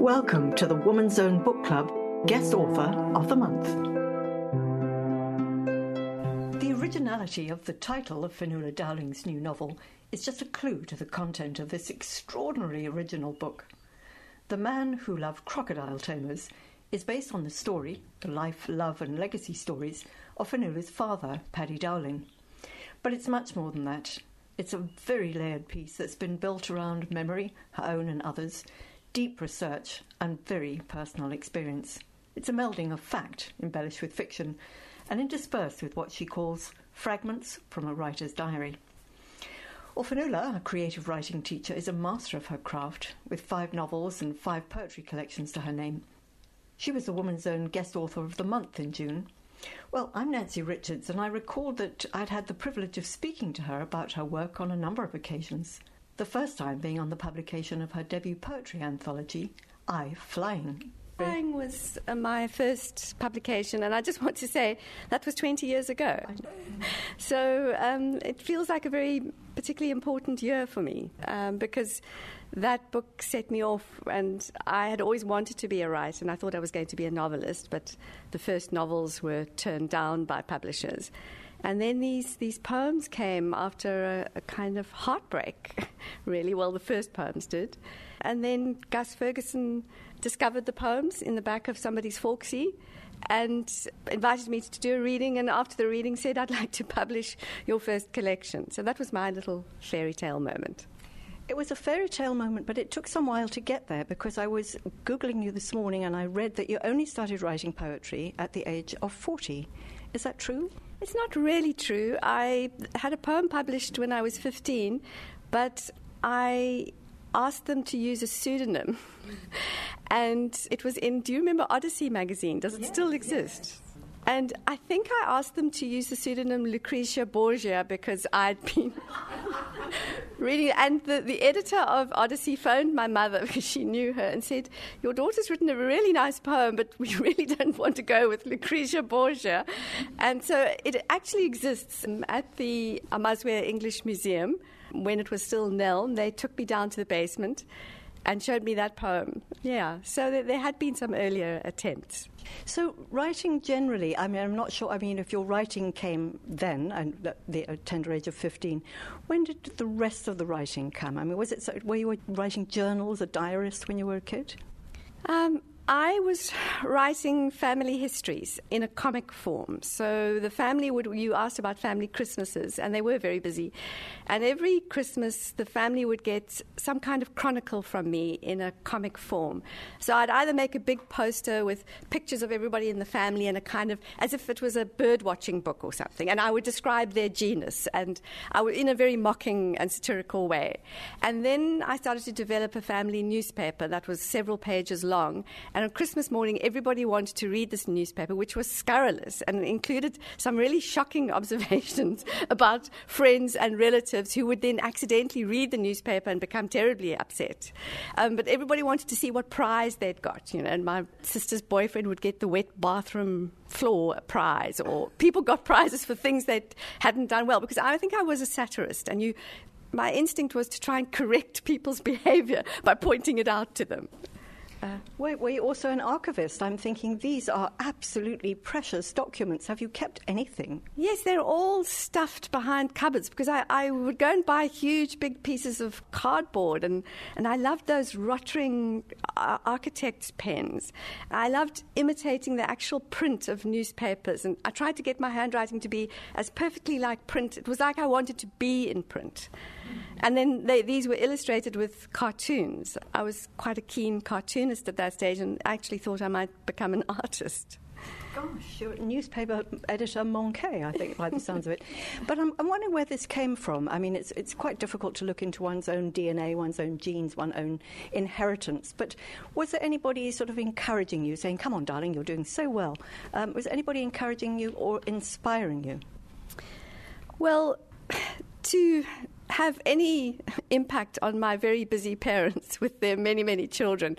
Welcome to the Woman Zone Book Club Guest Author of the Month. The originality of the title of Finuala Dowling's new novel is just a clue to the content of this extraordinarily original book. The Man Who Loved Crocodile Tamers is based on the story, the life, love, and legacy stories of Finuala's father, Paddy Dowling. But it's much more than that. It's a very layered piece that's been built around memory, her own and others, deep research, and very personal experience. It's a melding of fact embellished with fiction and interspersed with what she calls fragments from a writer's diary. Finuala, a creative writing teacher, is a master of her craft, with five novels and five poetry collections to her name. She was the Woman Zone Guest Author of the Month in June. Well, I'm Nancy Richards, and I recall that I'd had the privilege of speaking to her about her work on a number of occasions. The first time being on the publication of her debut poetry anthology, I Flying. Flying was uh, my first publication, and I just want to say that was 20 years ago. So um, it feels like a very particularly important year for me um, because that book set me off, and I had always wanted to be a writer, and I thought I was going to be a novelist, but the first novels were turned down by publishers. And then these, these poems came after a, a kind of heartbreak, really. Well, the first poems did. And then Gus Ferguson discovered the poems in the back of somebody's Folksy and invited me to do a reading. And after the reading, said, I'd like to publish your first collection. So that was my little fairy tale moment. It was a fairy tale moment, but it took some while to get there because I was Googling you this morning and I read that you only started writing poetry at the age of 40. Is that true? It's not really true. I had a poem published when I was 15, but I asked them to use a pseudonym. and it was in, do you remember Odyssey magazine? Does it yes, still exist? Yes. And I think I asked them to use the pseudonym Lucretia Borgia because I'd been reading. And the, the editor of Odyssey phoned my mother because she knew her and said, Your daughter's written a really nice poem, but we really don't want to go with Lucretia Borgia. And so it actually exists um, at the Amazwi English Museum when it was still NELM. They took me down to the basement and showed me that poem. Yeah, so there, there had been some earlier attempts. So, writing generally, I mean, I'm not sure, I mean, if your writing came then, and at the tender age of 15, when did the rest of the writing come? I mean, was it, so, were you writing journals, a diarist when you were a kid? Um, I was writing family histories in a comic form. So the family would, you asked about family Christmases, and they were very busy. And every Christmas, the family would get some kind of chronicle from me in a comic form. So I'd either make a big poster with pictures of everybody in the family and a kind of, as if it was a bird watching book or something. And I would describe their genus, and I would, in a very mocking and satirical way. And then I started to develop a family newspaper that was several pages long. And on Christmas morning, everybody wanted to read this newspaper, which was scurrilous and included some really shocking observations about friends and relatives who would then accidentally read the newspaper and become terribly upset. Um, but everybody wanted to see what prize they'd got, you know. And my sister's boyfriend would get the wet bathroom floor prize, or people got prizes for things they hadn't done well. Because I think I was a satirist, and you my instinct was to try and correct people's behavior by pointing it out to them. Uh, were, were you also an archivist? I'm thinking these are absolutely precious documents. Have you kept anything? Yes, they're all stuffed behind cupboards because I, I would go and buy huge, big pieces of cardboard, and, and I loved those rotting uh, architect's pens. I loved imitating the actual print of newspapers, and I tried to get my handwriting to be as perfectly like print. It was like I wanted to be in print. And then they, these were illustrated with cartoons. I was quite a keen cartoonist at that stage and actually thought I might become an artist. Gosh, you're a newspaper editor manqué, I think, by the sounds of it. But I'm, I'm, wondering where this came from. I mean, it's, it's quite difficult to look into one's own DNA, one's own genes, one's own inheritance. But was there anybody sort of encouraging you, saying, come on, darling, you're doing so well? Um, was anybody encouraging you or inspiring you? Well, to have any impact on my very busy parents with their many, many children,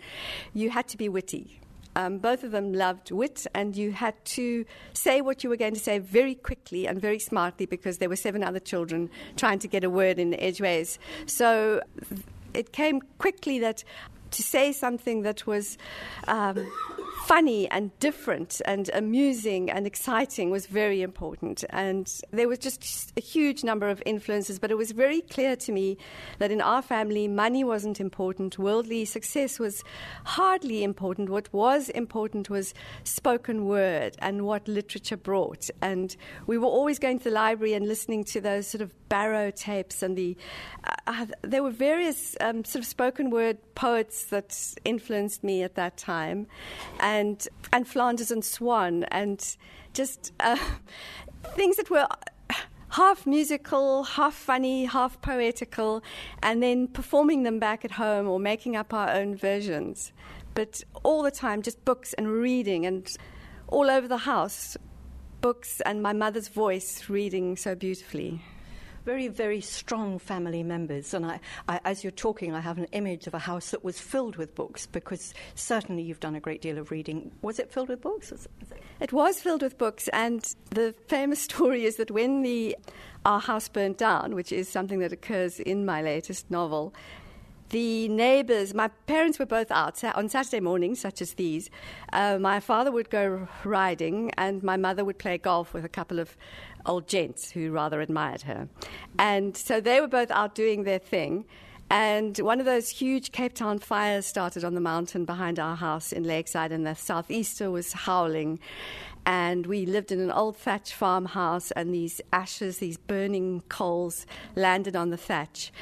you had to be witty. Um, both of them loved wit, and you had to say what you were going to say very quickly and very smartly because there were seven other children trying to get a word in the edgeways. So it came quickly that to say something that was um, funny and different and amusing and exciting was very important. And there was just a huge number of influences, but it was very clear to me that in our family, money wasn't important, worldly success was hardly important. What was important was spoken word and what literature brought. And we were always going to the library and listening to those sort of Barrow tapes, and the uh, uh there were various um, sort of spoken word poets that influenced me at that time. And and and Flanders and Swann and just uh, things that were half musical, half funny, half poetical, and then performing them back at home or making up our own versions. But all the time, just books and reading, and all over the house, books and my mother's voice reading so beautifully very, very strong family members. And I, I, as you're talking, I have an image of a house that was filled with books because certainly you've done a great deal of reading. Was it filled with books? It was filled with books. And the famous story is that when the our house burnt down, which is something that occurs in my latest novel, the neighbors, my parents were both out on Saturday mornings, such as these. Uh, my father would go riding, and my mother would play golf with a couple of old gents who rather admired her. And so they were both out doing their thing. And one of those huge Cape Town fires started on the mountain behind our house in Lakeside, and the southeaster was howling. And we lived in an old thatch farmhouse, and these ashes, these burning coals, landed on the thatch.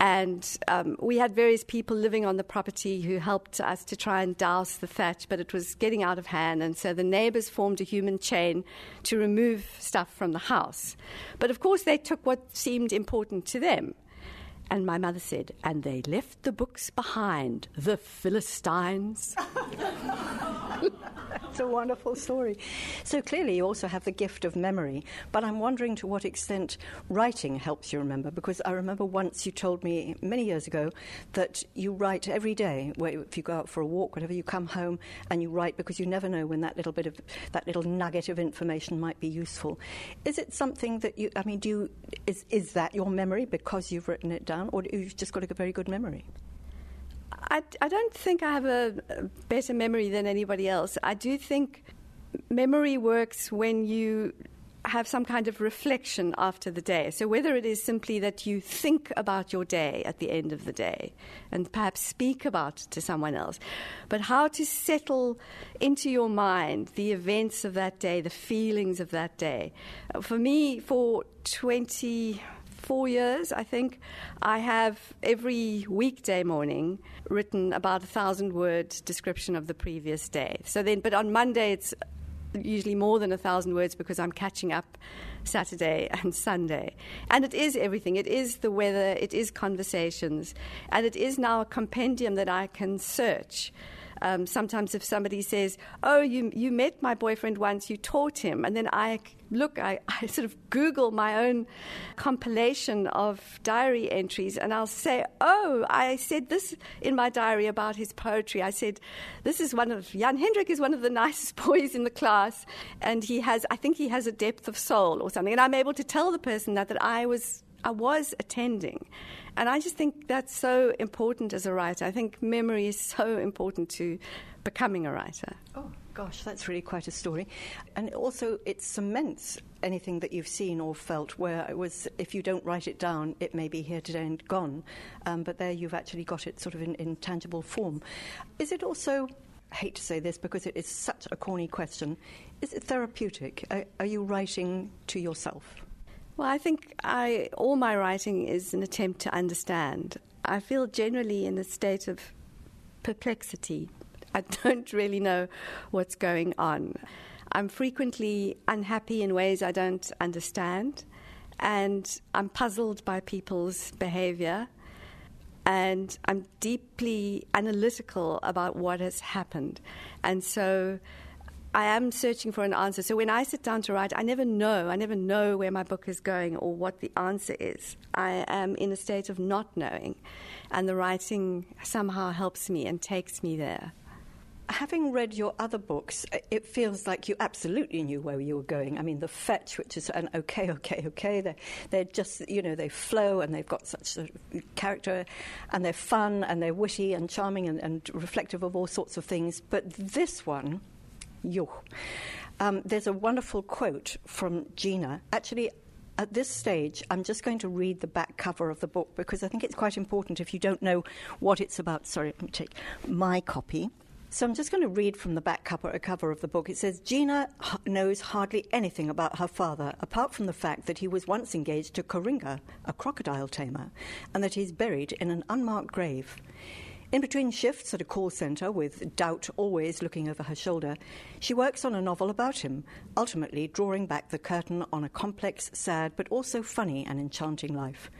And um, we had various people living on the property who helped us to try and douse the thatch, but it was getting out of hand. And so the neighbors formed a human chain to remove stuff from the house. But of course, they took what seemed important to them. And my mother said, and they left the books behind, the Philistines. That's a wonderful story. So clearly, you also have the gift of memory, but I'm wondering to what extent writing helps you remember, because I remember once you told me many years ago that you write every day. If you go out for a walk, whatever, you come home and you write because you never know when that little bit of that little nugget of information might be useful. Is it something that you? I mean, do you? Is is that your memory because you've written it down, or you've just got a very good memory? I, I don't think I have a, better memory than anybody else. I do think memory works when you have some kind of reflection after the day. So, whether it is simply that you think about your day at the end of the day and perhaps speak about it to someone else, but how to settle into your mind the events of that day, the feelings of that day. For me, for 20 four years, I think, I have every weekday morning written about a thousand word description of the previous day. So then, but on Monday it's usually more than a thousand words because I'm catching up Saturday and Sunday. And it is everything. It is the weather, it is conversations, and it is now a compendium that I can search. Um, sometimes if somebody says, "Oh, you you met my boyfriend once, you taught him," and then I look, I, I sort of Google my own compilation of diary entries, and I'll say, "Oh, I said this in my diary about his poetry. I said this is one of Jan Hendrik is one of the nicest boys in the class, and he has, I think he has a depth of soul or something." And I'm able to tell the person that that I was I was attending. And I just think that's so important as a writer. I think memory is so important to becoming a writer. Oh, gosh, that's really quite a story. And also, it cements anything that you've seen or felt, where it was, if you don't write it down, it may be here today and gone. Um, but there you've actually got it sort of in, in tangible form. Is it also I hate to say this because it is such a corny question. Is it therapeutic? Are, are, you writing to yourself? Well, I think I, all my writing is an attempt to understand. I feel generally in a state of perplexity. I don't really know what's going on. I'm frequently unhappy in ways I don't understand, and I'm puzzled by people's behavior, and I'm deeply analytical about what has happened. And so I am searching for an answer. So when I sit down to write, I never know. I never know where my book is going or what the answer is. I am in a state of not knowing. And the writing somehow helps me and takes me there. having read your other books, it feels like you absolutely knew where you were going. I mean, The Fetch, which is an okay, okay, okay, they're, they're just, you know, they flow and they've got such character and they're fun and they're witty and charming and, and reflective of all sorts of things. But this one, yo. Um, there's a wonderful quote from Gina. Actually, at this stage, I'm just going to read the back cover of the book because I think it's quite important if you don't know what it's about. Sorry, let me take my copy. So I'm just going to read from the back cover, cover of the book. It says Gina knows hardly anything about her father, apart from the fact that he was once engaged to Koringa, a crocodile tamer, and that he's buried in an unmarked grave. In between shifts at a call centre, with doubt always looking over her shoulder, she works on a novel about him, ultimately drawing back the curtain on a complex, sad, but also funny and enchanting life.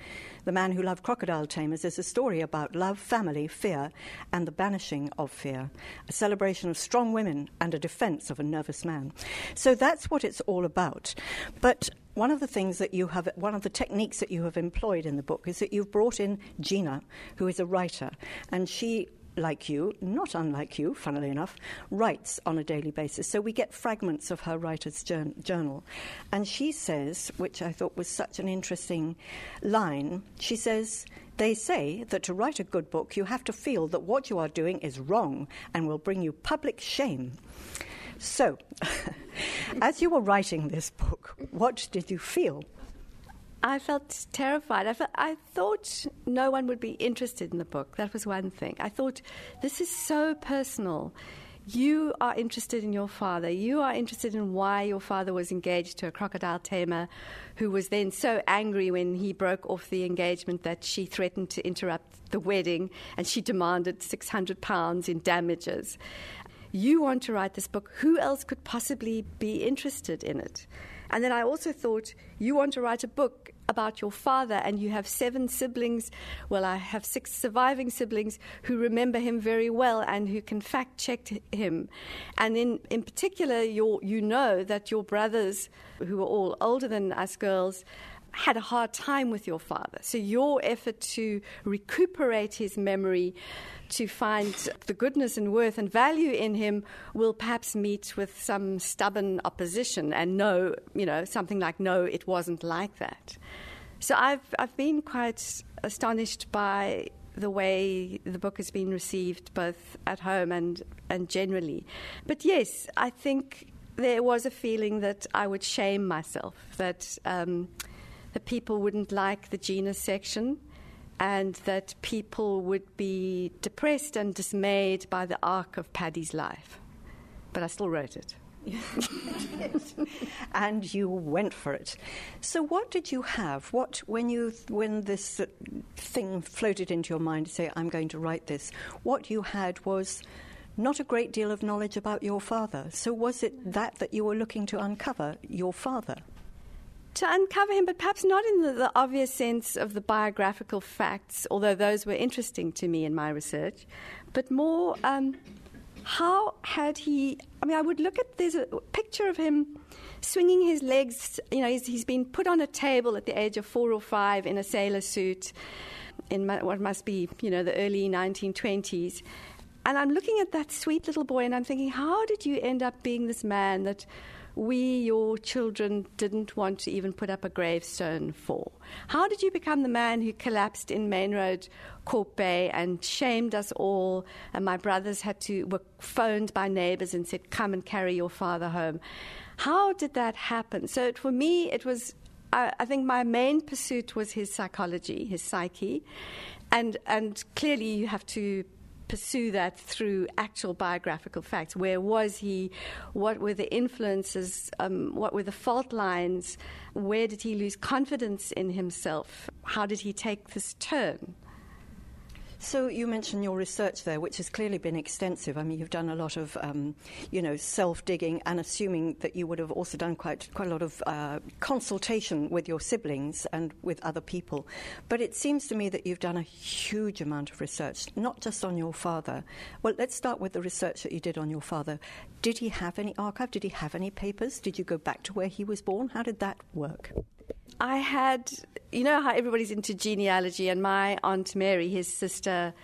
The Man Who Loved Crocodile Tamers is a story about love, family, fear, and the banishing of fear, a celebration of strong women and a defense of a nervous man. So that's what it's all about. But one of the things that you have, one of the techniques that you have employed in the book is that you've brought in Gina, who is a writer, and she like you, not unlike you, funnily enough, writes on a daily basis. So we get fragments of her writer's journal. And she says, which I thought was such an interesting line, she says, They say that to write a good book, you have to feel that what you are doing is wrong and will bring you public shame. So, as you were writing this book, what did you feel? I felt terrified. I, felt, I thought no one would be interested in the book. That was one thing. I thought, this is so personal. You are interested in your father. You are interested in why your father was engaged to a crocodile tamer who was then so angry when he broke off the engagement that she threatened to interrupt the wedding and she demanded 600 pounds in damages you want to write this book. Who else could possibly be interested in it? And then I also thought, you want to write a book about your father, and you have seven siblings. Well, I have six surviving siblings who remember him very well and who can fact check him. And in, in particular, you know that your brothers, who are all older than us girls, had a hard time with your father. So your effort to recuperate his memory to find the goodness and worth and value in him will perhaps meet with some stubborn opposition and no, you know, something like, no, it wasn't like that. So I've, I've been quite astonished by the way the book has been received both at home and, and generally. But yes, I think there was a feeling that I would shame myself, that, um, that people wouldn't like the Gina section and that people would be depressed and dismayed by the arc of Paddy's life. But I still wrote it. And you went for it. So, what did you have? What when you when this thing floated into your mind to say, "I'm going to write this"? What you had was not a great deal of knowledge about your father. So, was it that that you were looking to uncover your father? To uncover him, but perhaps not in the, the, obvious sense of the biographical facts, although those were interesting to me in my research, but more um, how had he. I mean, I would look at there's a picture of him swinging his legs. You know, he's, he's been put on a table at the age of four or five in a sailor suit in what must be, you know, the early 1920s. And I'm looking at that sweet little boy and I'm thinking, how did you end up being this man that we, your children, didn't want to even put up a gravestone for? How did you become the man who collapsed in Main Road, Kalk Bay, and shamed us all? And my brothers had to were phoned by neighbours and said, "Come and carry your father home." How did that happen? So for me, it was. I, I think my main pursuit was his psychology, his psyche, and and clearly you have to pursue that through actual biographical facts. Where was he? What were the influences? Um, what were the fault lines? Where did he lose confidence in himself? How did he take this turn? So you mentioned your research there, which has clearly been extensive. I mean, you've done a lot of, um, you know, self-digging, and assuming that you would have also done quite quite a lot of uh, consultation with your siblings and with other people. But it seems to me that you've done a huge amount of research, not just on your father. Well, let's start with the research that you did on your father. Did he have any archive? Did he have any papers? Did you go back to where he was born? How did that work? I had, you know how everybody's into genealogy, and my Aunt Mary, his sister,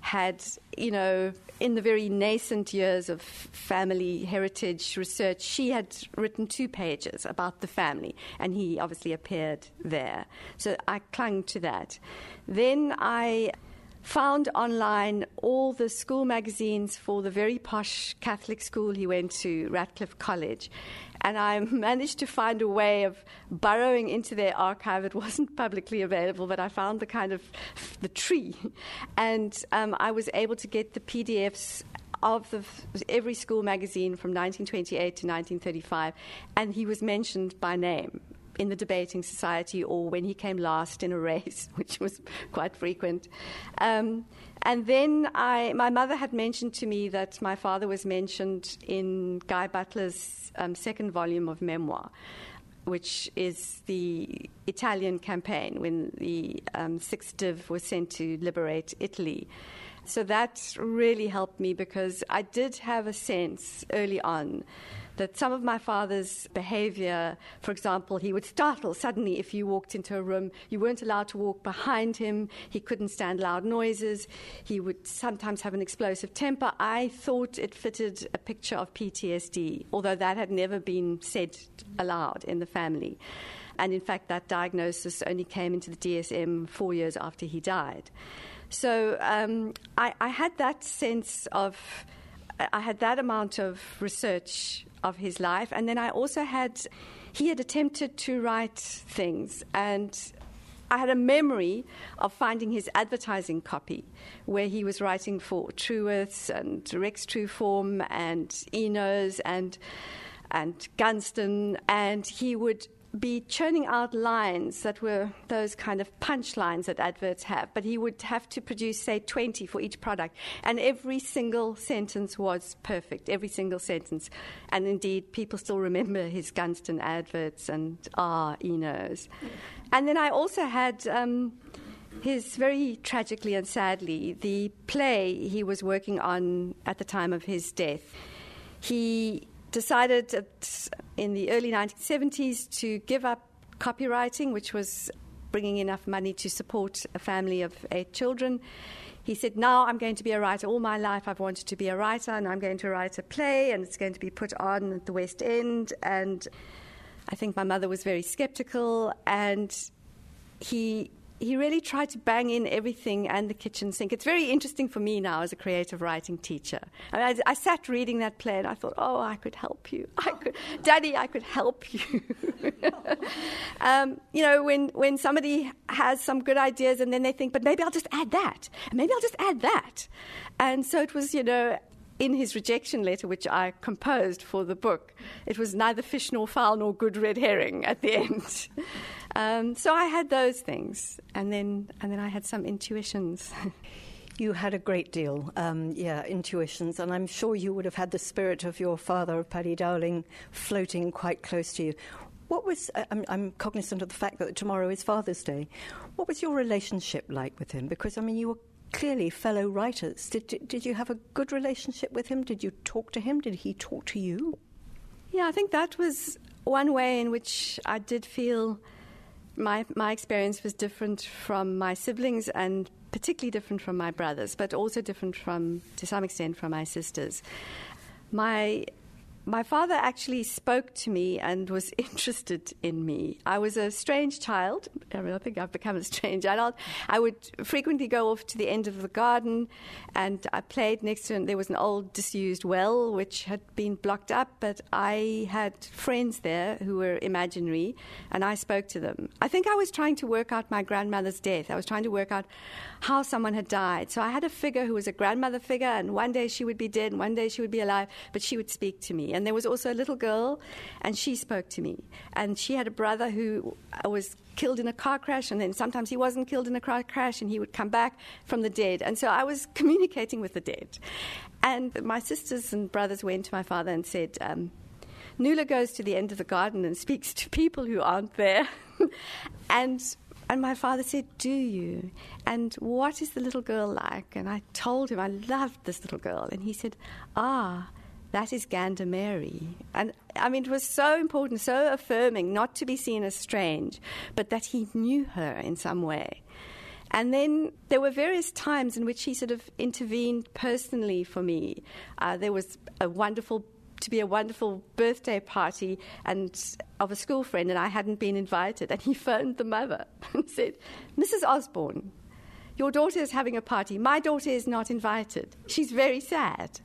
had, you know, in the very nascent years of family heritage research, she had written two pages about the family, and he obviously appeared there. So I clung to that. Then I found online all the school magazines for the very posh Catholic school he went to, Ratcliffe College. And I managed to find a way of burrowing into their archive. It wasn't publicly available, but I found the kind of the tree. And um, I was able to get the PDFs of the, every school magazine from 1928 to 1935, and he was mentioned by name in the debating society or when he came last in a race, which was quite frequent. Um, and then I, my mother had mentioned to me that my father was mentioned in Guy Butler's um, second volume of memoir, which is the Italian campaign when the um, Sixth Div was sent to liberate Italy. So that really helped me because I did have a sense early on that some of my father's behavior, for example, he would startle suddenly if you walked into a room. You weren't allowed to walk behind him. He couldn't stand loud noises. He would sometimes have an explosive temper. I thought it fitted a picture of PTSD, although that had never been said aloud in the family. And in fact, that diagnosis only came into the DSM four years after he died. So um, I, I had that sense of I had that amount of research of his life. And then I also had, he had attempted to write things. And I had a memory of finding his advertising copy where he was writing for Truworths and Rex Trueform and Enos and and Gunston, and he would be churning out lines that were those kind of punch lines that adverts have, but he would have to produce, say, 20 for each product. And every single sentence was perfect, every single sentence. And indeed, people still remember his Gunston adverts and ah, he knows. And then I also had. Um, his very tragically and sadly, the play he was working on at the time of his death, he decided in the early 1970s to give up copywriting, which was bringing enough money to support a family of eight children. He said, Now I'm going to be a writer. All my life I've wanted to be a writer, and I'm going to write a play, and it's going to be put on at the West End. And I think my mother was very skeptical, and he he really tried to bang in everything and the kitchen sink. It's very interesting for me now as a creative writing teacher. I, mean, I, I sat reading that play and I thought, oh, I could help you. I could, Daddy, I could help you. um, you know, when, when somebody has some good ideas and then they think, but maybe I'll just add that, and maybe I'll just add that. And so it was, you know, in his rejection letter, which I composed for the book, it was neither fish nor fowl nor good red herring at the end. Um, so I had those things, and then and then I had some intuitions. You had a great deal, um, yeah, intuitions, and I'm sure you would have had the spirit of your father, Paddy Dowling, floating quite close to you. What was, I'm, I'm, cognizant of the fact that tomorrow is Father's Day. What was your relationship like with him? Because, I mean, you were clearly fellow writers. Did, did, did you have a good relationship with him? Did you talk to him? Did he talk to you? Yeah, I think that was one way in which I did feel my my experience was different from my siblings and particularly different from my brothers, but also different from to some extent from my sisters. My my father actually spoke to me and was interested in me. I was a strange child. I, mean, I think I've become a strange adult. I would frequently go off to the end of the garden and I played next to it. There was an old disused well which had been blocked up, but I had friends there who were imaginary and I spoke to them. I think I was trying to work out my grandmother's death. I was trying to work out how someone had died. So I had a figure who was a grandmother figure, and one day she would be dead, and one day she would be alive, but she would speak to me. And there was also a little girl, and she spoke to me. And she had a brother who was killed in a car crash, and then sometimes he wasn't killed in a car crash, and he would come back from the dead. And so I was communicating with the dead. And my sisters and brothers went to my father and said, um, Nuala goes to the end of the garden and speaks to people who aren't there. and and my father said, Do you? And what is the little girl like? And I told him I loved this little girl. And he said, Ah, that is Gander Mary. And I mean, it was so important, so affirming, not to be seen as strange, but that he knew her in some way. And then there were various times in which he sort of intervened personally for me. Uh, there was a wonderful to be a wonderful birthday party and of a school friend, and I hadn't been invited. And he phoned the mother and said, "Mrs. Osborne, your daughter is having a party. My daughter is not invited. She's very sad."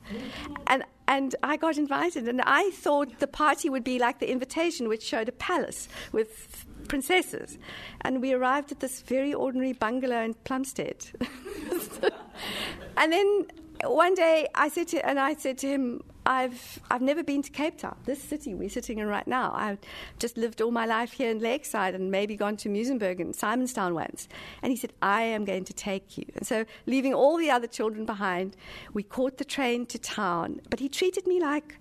And and I got invited, and I thought the party would be like the invitation, which showed a palace with princesses. And we arrived at this very ordinary bungalow in Plumstead. and then one day I said to, and I said to him, I've, I've never been to Cape Town, this city we're sitting in right now. I've just lived all my life here in Lakeside and maybe gone to Muizenberg and Simonstown once. And he said, I am going to take you. And so, leaving all the other children behind, we caught the train to town. But he treated me like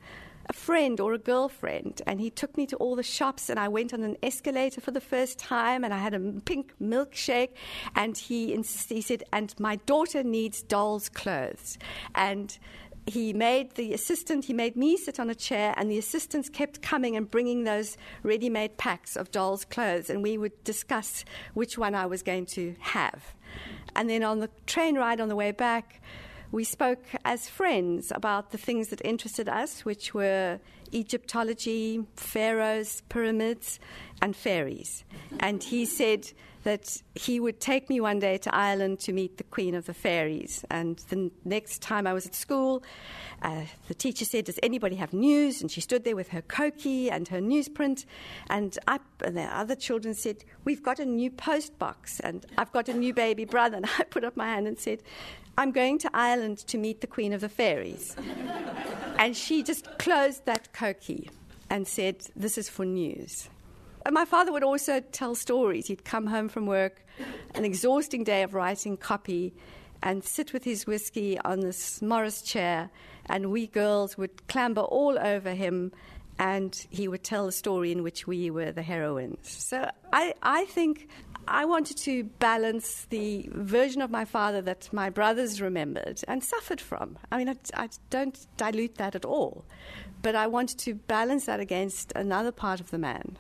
a friend or a girlfriend, and he took me to all the shops, and I went on an escalator for the first time, and I had a pink milkshake, and he, he said, and my daughter needs doll's clothes, and he made the assistant, he made me sit on a chair, and the assistants kept coming and bringing those ready made packs of doll's clothes, and we would discuss which one I was going to have. And then on the train ride on the way back, we spoke as friends about the things that interested us, which were Egyptology, pharaohs, pyramids, and fairies. And he said that he would take me one day to Ireland to meet the Queen of the Fairies. And the next time I was at school, uh, the teacher said, Does anybody have news? And she stood there with her Koki and her newsprint. And, I, and the other children said, We've got a new post box, and I've got a new baby brother. And I put up my hand and said, I'm going to Ireland to meet the Queen of the Fairies. and she just closed that Koki and said, This is for news. My father would also tell stories. He'd come home from work, an exhausting day of writing copy, and sit with his whiskey on this Morris chair, and we girls would clamber all over him, and he would tell the story in which we were the heroines. So I, I think I wanted to balance the version of my father that my brothers remembered and suffered from. I mean, I, I, don't dilute that at all, but I wanted to balance that against another part of the man.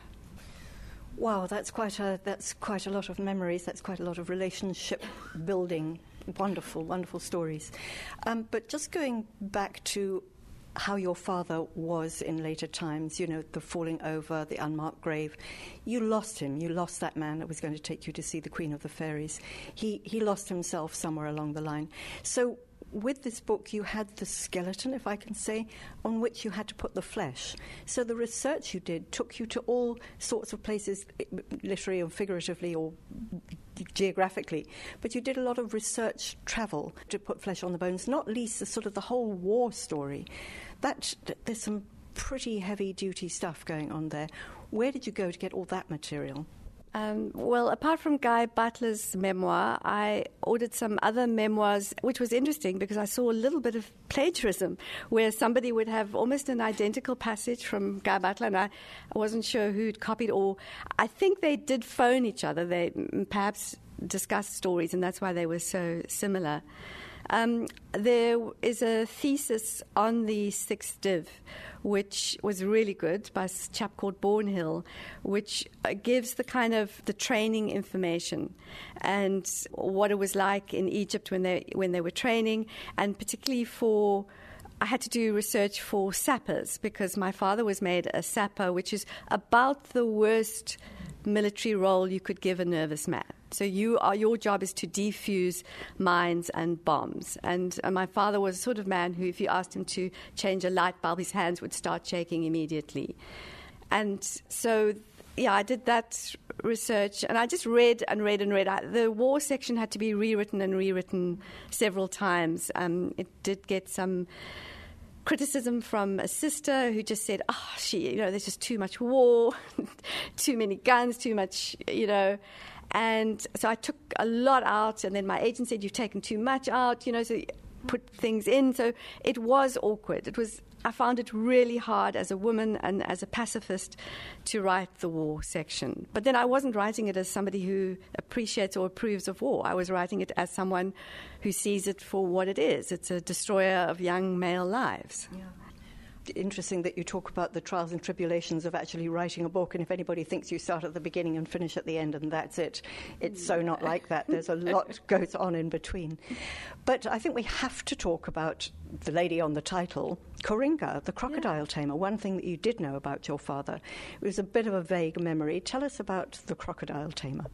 Wow, that's quite a that's quite a lot of memories. That's quite a lot of relationship building. Wonderful, wonderful stories. Um, but just going back to how your father was in later times, you know, the falling over, the unmarked grave. You lost him. You lost that man that was going to take you to see the Queen of the Fairies. He, he lost himself somewhere along the line. So, with this book, you had the skeleton, if I can say, on which you had to put the flesh. So, the research you did took you to all sorts of places, eh, literally or figuratively or geographically, but you did a lot of research travel to put flesh on the bones, not least the sort of the whole war story. That there's some pretty heavy duty stuff going on there. Where did you go to get all that material? Um, well, apart from Guy Butler's memoir, I ordered some other memoirs, which was interesting because I saw a little bit of plagiarism where somebody would have almost an identical passage from Guy Butler, and I, I wasn't sure who'd copied, or I think they did phone each other. They perhaps discussed stories, and that's why they were so similar. Um, there is a thesis on the sixth div, which was really good by a chap called Bornhill, which uh, gives the kind of the training information and what it was like in Egypt when they when they were training, and particularly for. I had to do research for sappers because my father was made a sapper, which is about the worst military role you could give a nervous man. So you are your job is to defuse mines and bombs. And uh, my father was a sort of man who, if you asked him to change a light bulb, his hands would start shaking immediately. And so yeah, I did that research and I just read and read and read. I, the war section had to be rewritten and rewritten several times. Um, it did get some criticism from a sister who just said, "Oh, she, you know, there's just too much war, too many guns, too much, you know." And so I took a lot out, and then my agent said, You've taken too much out, you know, so put things in. So it was awkward. It was. I found it really hard as a woman and as a pacifist to write the war section. But then I wasn't writing it as somebody who appreciates or approves of war. I was writing it as someone who sees it for what it is. It's a destroyer of young male lives. Yeah. Interesting that you talk about the trials and tribulations of actually writing a book. And if anybody thinks you start at the beginning and finish at the end and that's it, it's so not like that. There's a lot goes on in between. But I think we have to talk about the lady on the title, Koringa, the crocodile yeah. tamer. One thing that you did know about your father it was a bit of a vague memory. Tell us about the crocodile tamer.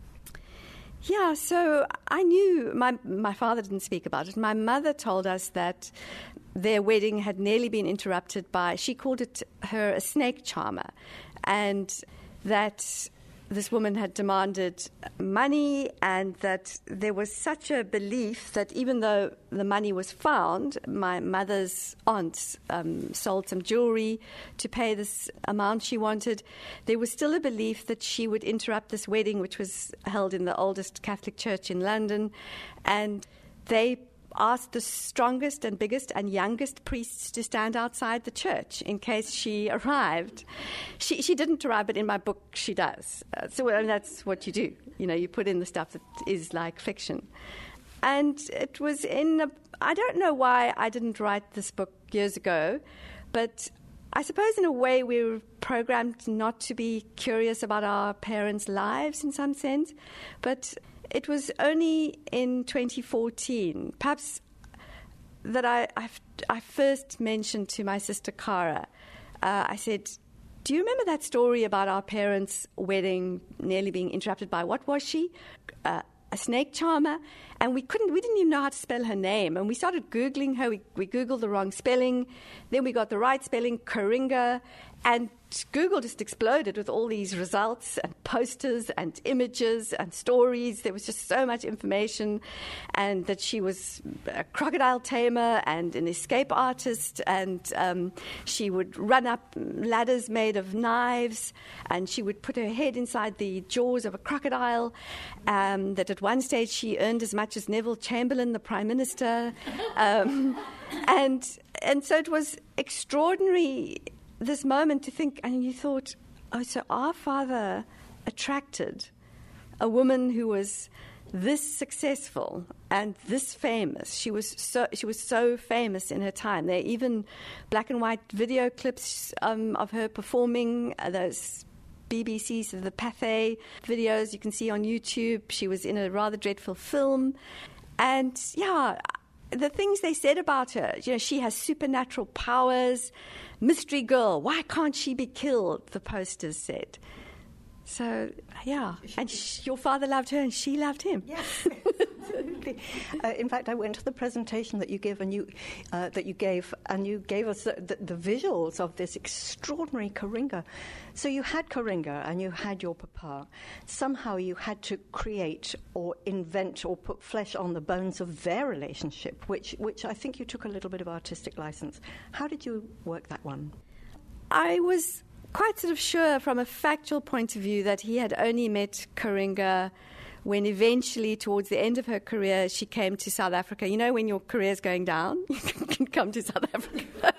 Yeah, so I knew my my father didn't speak about it. My mother told us that their wedding had nearly been interrupted by she called it her a snake charmer, and that this woman had demanded money, and that there was such a belief that even though the money was found, my mother's aunt um, sold some jewelry to pay this amount she wanted. There was still a belief that she would interrupt this wedding, which was held in the oldest Catholic church in London, and they asked the strongest and biggest and youngest priests to stand outside the church in case she arrived. She, she didn't arrive, but in my book she does. Uh, so that's what you do. You know, you put in the stuff that is like fiction. And it was in, a, I don't know why I didn't write this book years ago, but I suppose in a way we were programmed not to be curious about our parents' lives in some sense. But it was only in 2014, perhaps, that I, I've, i first mentioned to my sister Cara. Uh, I said, Do you remember that story about our parents' wedding nearly being interrupted by what was she? Uh, a snake charmer, and we couldn't, we didn't even know how to spell her name. And we started Googling her. We, we Googled the wrong spelling. Then we got the right spelling, Koringa. And Google just exploded with all these results and posters and images and stories. There was just so much information, and that she was a crocodile tamer and an escape artist, and um, she would run up ladders made of knives, and she would put her head inside the jaws of a crocodile. Um, that at one stage she earned as much as Neville Chamberlain, the Prime Minister. Um, and, and so it was extraordinary this moment to think, and you thought, oh, so our father attracted a woman who was this successful and this famous. She was so she was so famous in her time. There are even black and white video clips um, of her performing uh, those BBC's of the Pathé videos you can see on YouTube. She was in a rather dreadful film, and yeah, the things they said about her. You know, she has supernatural powers mystery girl, why can't she be killed? The posters said. So, yeah. And sh- your father loved her and she loved him. Yes, absolutely. Uh, in fact, I went to the presentation that you gave and you, uh, that you gave, and you gave us the, the, the, visuals of this extraordinary Koringa. So you had Koringa and you had your papa. Somehow you had to create or invent or put flesh on the bones of their relationship, which, which I think you took a little bit of artistic license. How did you work that one? I was quite sort of sure from a factual point of view that he had only met Koringa when eventually, towards the end of her career, she came to South Africa. You know, when your career is going down, you can come to South Africa.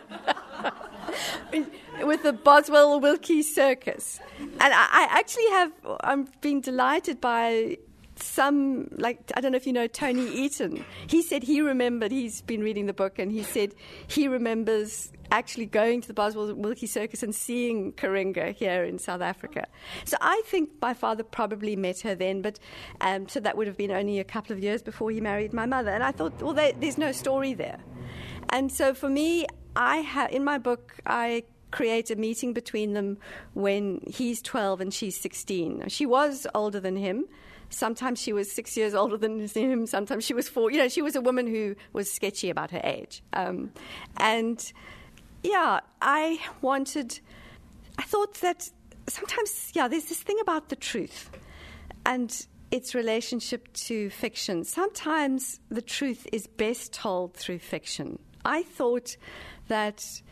With the Boswell Wilkie Circus. And I, I actually have, I'm being delighted by some, like, I don't know if you know Tony Eaton. He said he remembered, he's been reading the book, and he said he remembers actually going to the Boswell Wilkie Circus and seeing Koringa here in South Africa. So I think my father probably met her then, but um, so that would have been only a couple of years before he married my mother. And I thought, well, they, there's no story there. And so for me, I have in my book, I create a meeting between them when he's 12 and she's 16. She was older than him. Sometimes she was six years older than him. Sometimes she was four. You know, she was a woman who was sketchy about her age. Um, and yeah, I wanted, I thought that sometimes, yeah, there's this thing about the truth and its relationship to fiction. Sometimes the truth is best told through fiction. I thought that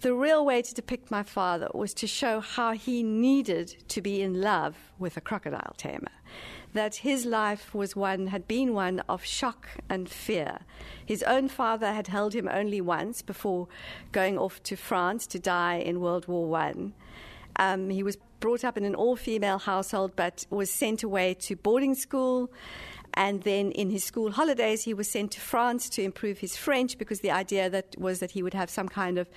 the real way to depict my father was to show how he needed to be in love with a crocodile tamer that his life was one, had been one of shock and fear. His own father had held him only once before going off to France to die in World War One. Um, he was brought up in an all female household but was sent away to boarding school And then in his school holidays, he was sent to France to improve his French because the idea that was that he would have some kind of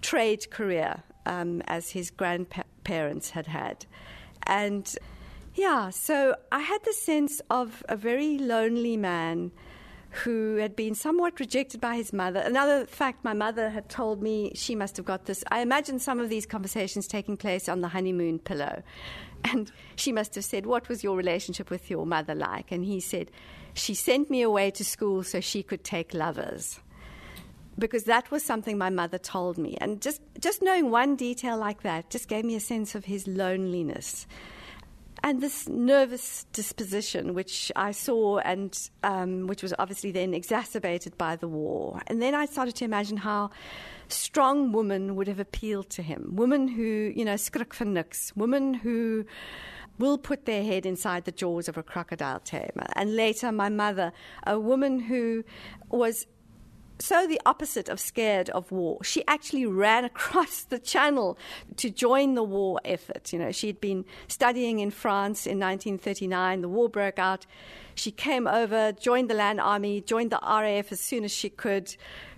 trade career, um, as his grandparents had had. And yeah, so I had the sense of a very lonely man who had been somewhat rejected by his mother. Another fact my mother had told me, she must have got this. I imagine some of these conversations taking place on the honeymoon pillow. And she must have said, What was your relationship with your mother like? And he said, She sent me away to school so she could take lovers. Because that was something my mother told me. And just, just knowing one detail like that just gave me a sense of his loneliness and this nervous disposition, which I saw, and um, which was obviously then exacerbated by the war. And then I started to imagine how strong women would have appealed to him. Women who, you know, skrik van niks. Women who will put their head inside the jaws of a crocodile tamer. And later, my mother, a woman who was so the opposite of scared of war. She actually ran across the channel to join the war effort. You know, she'd been studying in France in 1939. The war broke out. She came over, joined the land army, joined the RAF as soon as she could,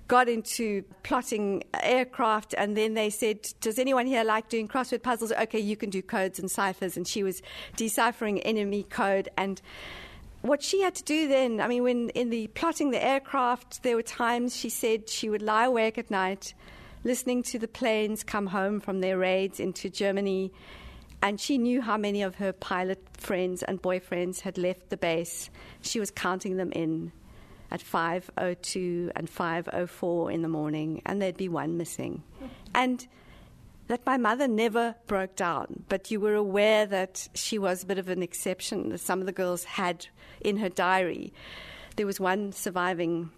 got into plotting aircraft, and then they said, Does anyone here like doing crossword puzzles? Okay, you can do codes and ciphers. And she was deciphering enemy code and what she had to do then, I mean, when in the plotting the aircraft, there were times she said she would lie awake at night listening to the planes come home from their raids into Germany. And she knew how many of her pilot friends and boyfriends had left the base. She was counting them in at 5.02 and 5.04 in the morning, and there'd be one missing. And that my mother never broke down, but you were aware that she was a bit of an exception. That some of the girls had in her diary. There was one surviving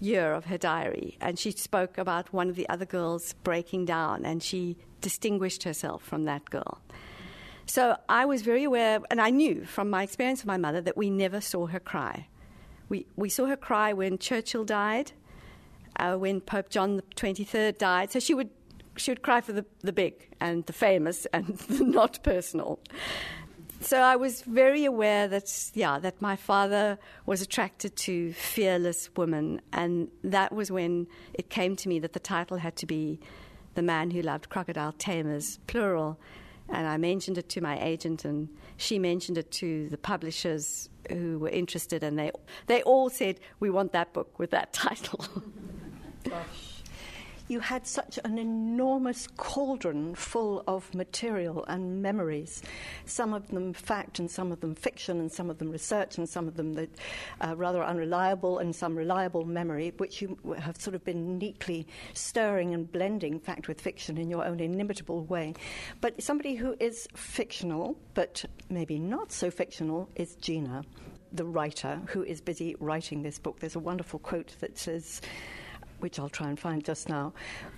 year of her diary, and she spoke about one of the other girls breaking down, and she distinguished herself from that girl. So I was very aware, and I knew from my experience with my mother that we never saw her cry. We, we saw her cry when Churchill died, uh, when Pope John XXIII died. So she would she would cry for the, the big and the famous and the not personal. So I was very aware that, yeah, that my father was attracted to fearless women, and that was when it came to me that the title had to be The Man Who Loved Crocodile Tamers, plural. And I mentioned it to my agent, and she mentioned it to the publishers who were interested, and they, they all said, We want that book with that title. You had such an enormous cauldron full of material and memories, some of them fact and some of them fiction and some of them research and some of them that, uh, rather unreliable and some reliable memory, which you have sort of been neatly stirring and blending fact with fiction in your own inimitable way. But somebody who is fictional, but maybe not so fictional, is Gina the writer who is busy writing this book. There's a wonderful quote that says, which I'll try and find just now.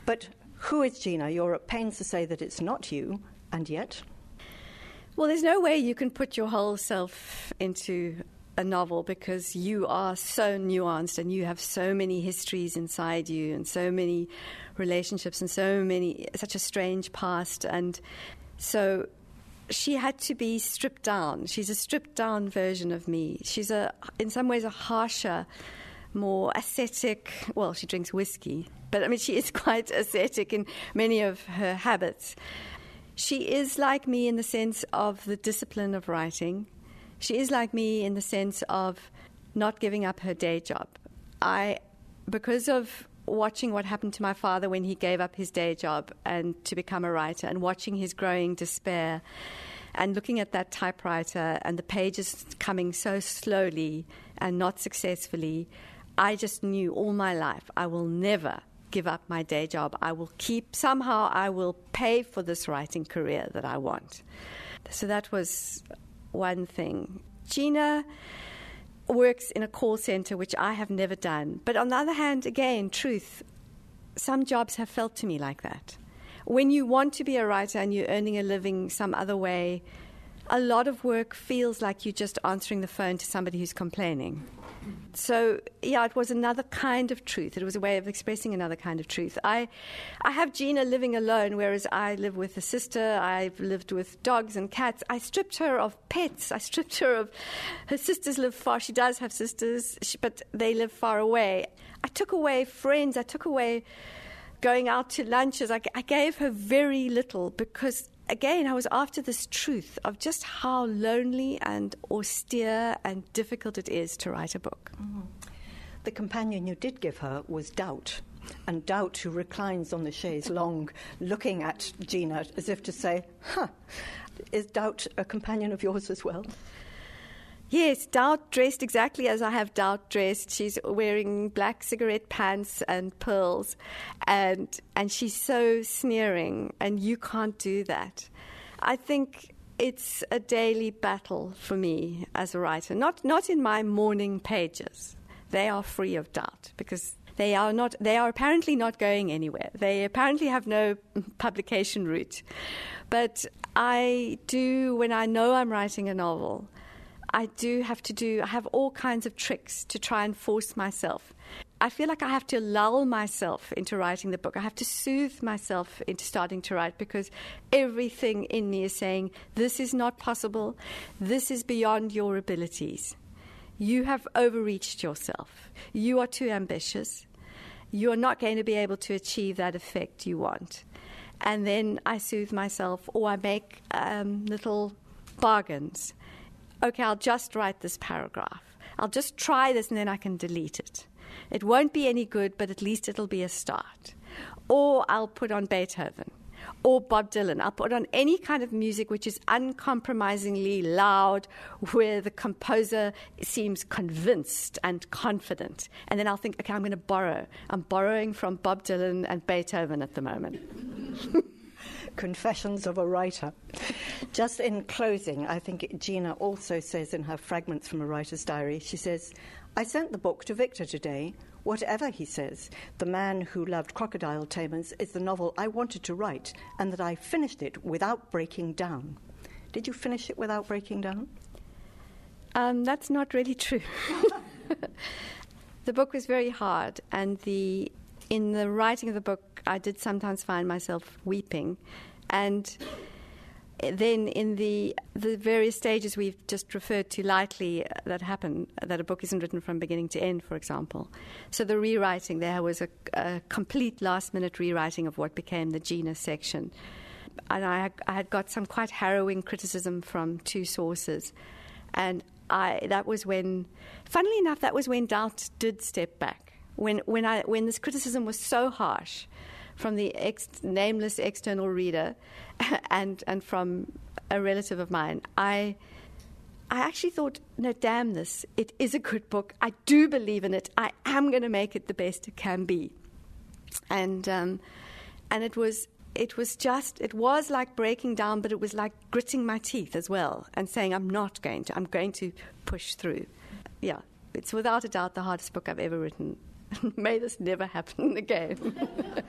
But who is Gina? You're at pains to say that it's not you, and yet. Well, there's no way you can put your whole self into a novel because you are so nuanced and you have so many histories inside you and so many relationships and so many such a strange past and so she had to be stripped down she's a stripped down version of me she's a in some ways a harsher more ascetic. Well, she drinks whiskey, but I mean, she is quite ascetic in many of her habits. She is like me in the sense of the discipline of writing. She is like me in the sense of not giving up her day job. I, because of watching what happened to my father when he gave up his day job and to become a writer and watching his growing despair and looking at that typewriter and the pages coming so slowly and not successfully, I just knew all my life I will never give up my day job. I will keep, somehow, I will pay for this writing career that I want. So that was one thing. Gina works in a call center, which I have never done. But on the other hand, again, truth, some jobs have felt to me like that. When you want to be a writer and you're earning a living some other way, a lot of work feels like you're just answering the phone to somebody who's complaining. So, yeah, it was another kind of truth. It was a way of expressing another kind of truth. I, I have Gina living alone, whereas I live with a sister. I've lived with dogs and cats. I stripped her of pets. I stripped her of. Her sisters live far. She does have sisters, but they live far away. I took away friends. I took away going out to lunches. I, I gave her very little because again, I was after this truth of just how lonely and austere and difficult it is to write a book. Mm-hmm. The companion you did give her was Doubt. And Doubt, who reclines on the chaise long, looking at Gina as if to say, Huh, is Doubt a companion of yours as well? Yes, Doubt dressed exactly as I have Doubt dressed. She's wearing black cigarette pants and pearls, and and she's so sneering, and you can't do that. I think it's a daily battle for me as a writer. Not not in my morning pages. They are free of doubt because they are not they are apparently not going anywhere. They apparently have no publication route. But I do when I know I'm writing a novel. I do have to do, I have all kinds of tricks to try and force myself. I feel like I have to lull myself into writing the book. I have to soothe myself into starting to write because everything in me is saying, This is not possible. This is beyond your abilities. You have overreached yourself. You are too ambitious. You are not going to be able to achieve that effect you want. And then I soothe myself or I make um, little bargains okay, I'll just write this paragraph. I'll just try this and then I can delete it. It won't be any good, but at least it'll be a start. Or I'll put on Beethoven or Bob Dylan. I'll put on any kind of music which is uncompromisingly loud, where the composer seems convinced and confident. And then I'll think, okay, I'm going to borrow. I'm borrowing from Bob Dylan and Beethoven at the moment. Confessions of a Writer. Just in closing, I think Gina also says in her fragments from a writer's diary, she says, I sent the book to Victor today. Whatever he says, The Man Who Loved Crocodile Tamers is the novel I wanted to write, and that I finished it without breaking down. Did you finish it without breaking down? Um, that's not really true. the book was very hard, and the in the writing of the book, I did sometimes find myself weeping and then in the the various stages we've just referred to lightly uh, that happen that a book isn't written from beginning to end for example. So the rewriting there was a, a complete last minute rewriting of what became the Gina section. And I, I had got some quite harrowing criticism from two sources. And I that was when funnily enough that was when doubt did step back. When when I when this criticism was so harsh from the ex- nameless external reader and, and from a relative of mine, I, I actually thought, no, damn this. It is a good book. I do believe in it. I am going to make it the best it can be. And, um, and it was it was just it was like breaking down but it was like gritting my teeth as well and saying i'm not going to i'm going to push through yeah it's without a doubt the hardest book i've ever written may this never happen again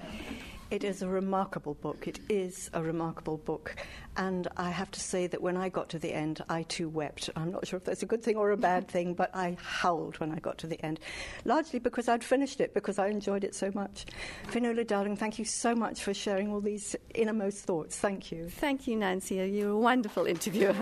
It is a remarkable book. It is a remarkable book. And I have to say that when I got to the end, I too wept. I'm not sure if that's a good thing or a bad thing, but I howled when I got to the end, largely because I'd finished it, because I enjoyed it so much. Finuala, darling, thank you so much for sharing all these innermost thoughts. Thank you. Thank you, Nancy. You're a wonderful interviewer.